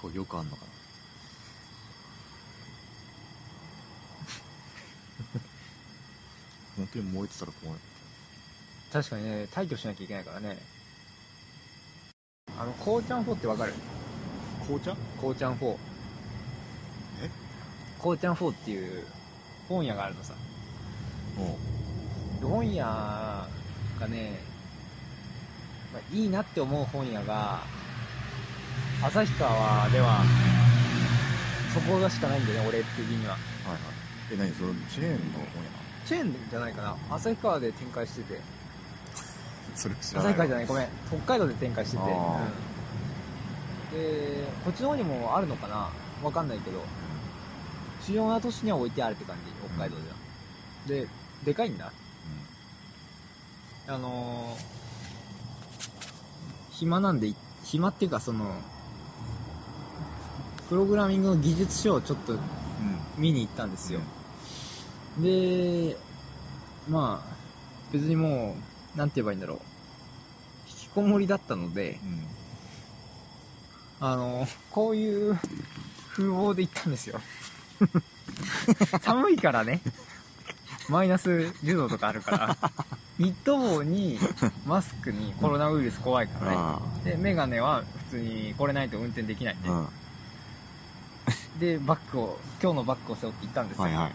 こうよくあんのかな？本当に燃えてたら困る。確かにね退去しなきゃいけないからね。あのこうちゃん4ってわかる？紅茶？こうちゃん4え？こうちゃん4っていう本屋があるのさ。本屋がね、まあ、いいなって思う本屋が旭川ではそこがしかないんだよね俺的には。はいはい。え何？そのチェーンの本やチェーンじゃないかな。旭川で展開してて。なそれ知らない。旭川じゃない。ごめん。北海道で展開してて、あうん。でこっちの方にもあるのかな？わかんないけど。主要な都市には置いてあるって感じ。北海道では、ででかいんだ。あのー暇なんでい暇っていうかそのプログラミングの技術書をちょっとうん。うん見に行ったんですよ、でまあ別にもうなんて言えばいいんだろう。引きこもりだったのでうん。あのこういう風貌で行ったんですよ。寒いからね。マイナス10度とかあるから。ニット帽にマスクにコロナウイルス怖いからね。あでメガネは普通にこれないと運転できないんで、あうんでバッグを今日のバッグを背負って行ったんですよ、はいは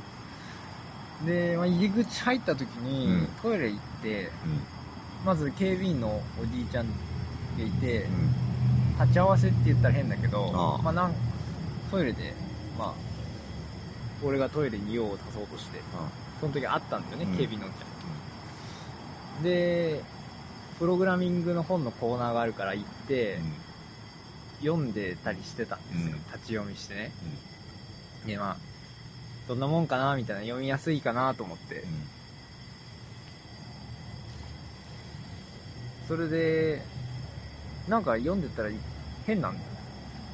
い。で、まあ、入り口入った時に、うん。トイレ行ってうまず警備員のおじいちゃんがいて、立ち合わせって言ったら変だけどまあ、なんトイレでまあ俺がトイレに用を足そうとしてその時あったんだよね、うん。警備員のおじちゃん。でプログラミングの本のコーナーがあるから行って、読んでたりしてたんですよ、うん。立ち読みしてね。でまあどんなもんかなみたいな読みやすいかなと思って。それでなんか読んでたら変なんだよ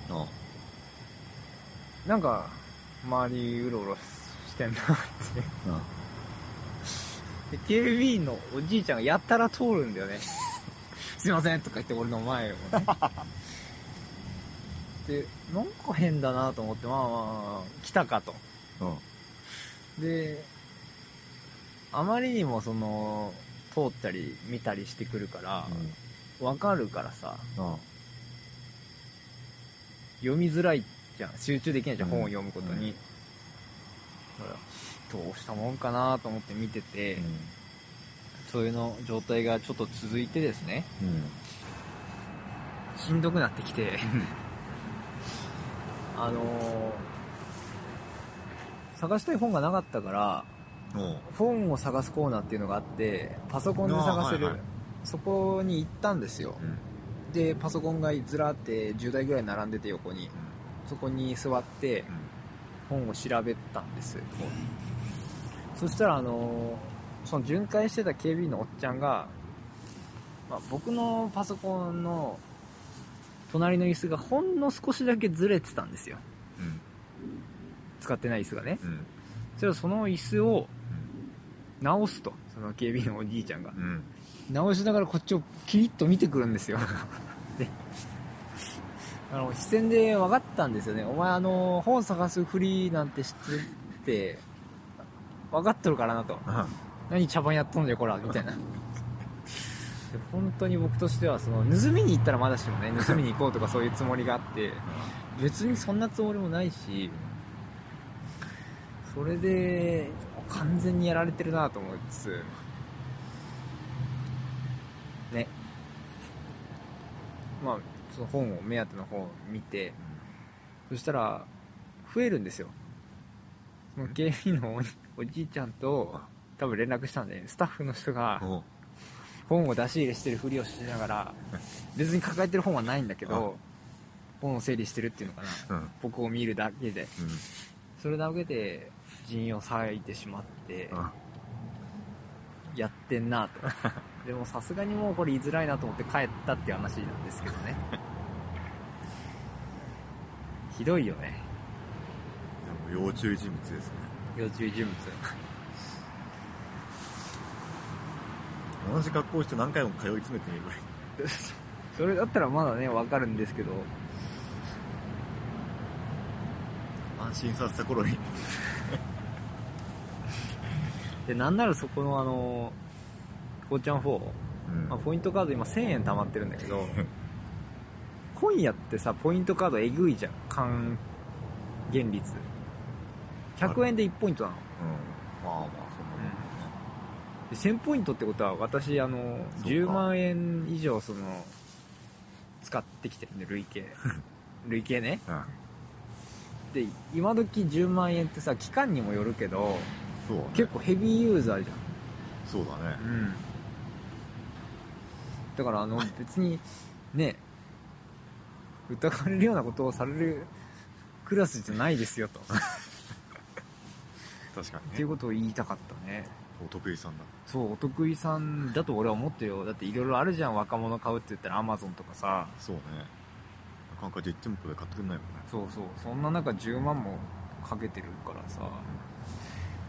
うんあ。なんか周りうろうろしてんなって。あ。で警備員のおじいちゃんがやったら通るんだよね すいませんとか言って俺の前をね でなんか変だなと思ってまあまあまあ来たかと。うん。であまりにもその通ったり見たりしてくるからわかるからさうん。読みづらいじゃん。集中できないじゃん、うん。本を読むことに、どうしたもんかなと思って見てて、そういうの状態がちょっと続いてですね。うん。しんどくなってきてあのー探したい本がなかったから本を探すコーナーっていうのがあってパソコンで探せる、はいはい。そこに行ったんですよ。うん。でパソコンがずらって10台ぐらい並んでて横に。そこに座って本を調べたんです。そしたらあのーその巡回してた警備員のおっちゃんが、まあ、僕のパソコンの隣の椅子がほんの少しだけずれてたんですよ。うん。使ってない椅子がね。うん。それをその椅子を直すと。その警備員のおじいちゃんが。うん。直しながらこっちをキリッと見てくるんですよ。であの視線で分かったんですよね。お前あの本探すふりなんて知ってて分かっとるからなと。何茶番やっとんじゃこらみたいな。で本当に僕としてはその盗みに行ったらまだしもね 盗みに行こうとかそういうつもりがあって別にそんなつもりもないしそれで完全にやられてるなと思いつつね。まあその本を目当ての本を見てそしたら増えるんですよ。その警備員のおおじいちゃんと多分連絡したんでスタッフの人が本を出し入れしてるふりをしながら別に抱えてる本はないんだけど本を整理してるっていうのかな。うん。僕を見るだけで。うん。それだけで陣を割いてしまってやってんなと。でもさすがにもうこれ言いづらいなと思って帰ったっていう話なんですけどね。ひどいよね。でも要注意人物ですね。要注意人物同じ格好して何回も通い詰めてみるぐらい。それだったらまだね分かるんですけど。安心させた頃に。でなんならそこのあのゴーちゃん4、うん。まあ、ポイントカード今1000円貯まってるんだけど 今夜ってさポイントカードえぐいじゃん。還元率。100円で1ポイントなの。うん。まあまあそんなもん1000ポイントってことは私あのそうか。10万円以上その使ってきてるんで累計。累計ね。うん。で今時10万円ってさ期間にもよるけどね。結構ヘビーユーザーじそうだね。ゃんうん。だからあの別にね疑われるようなことをされるクラスじゃないですよと。っ 確かにね。ていうことを言いたかったねお得意さんだ。そうお得意さんだと俺は思ってるよ。だっていろいろあるじゃん。若者買うって言ったらアマゾンとかさ。そうね。なかなか実店舗で買ってくんないもんね。そうそう。そんな中10万もかけてるからさ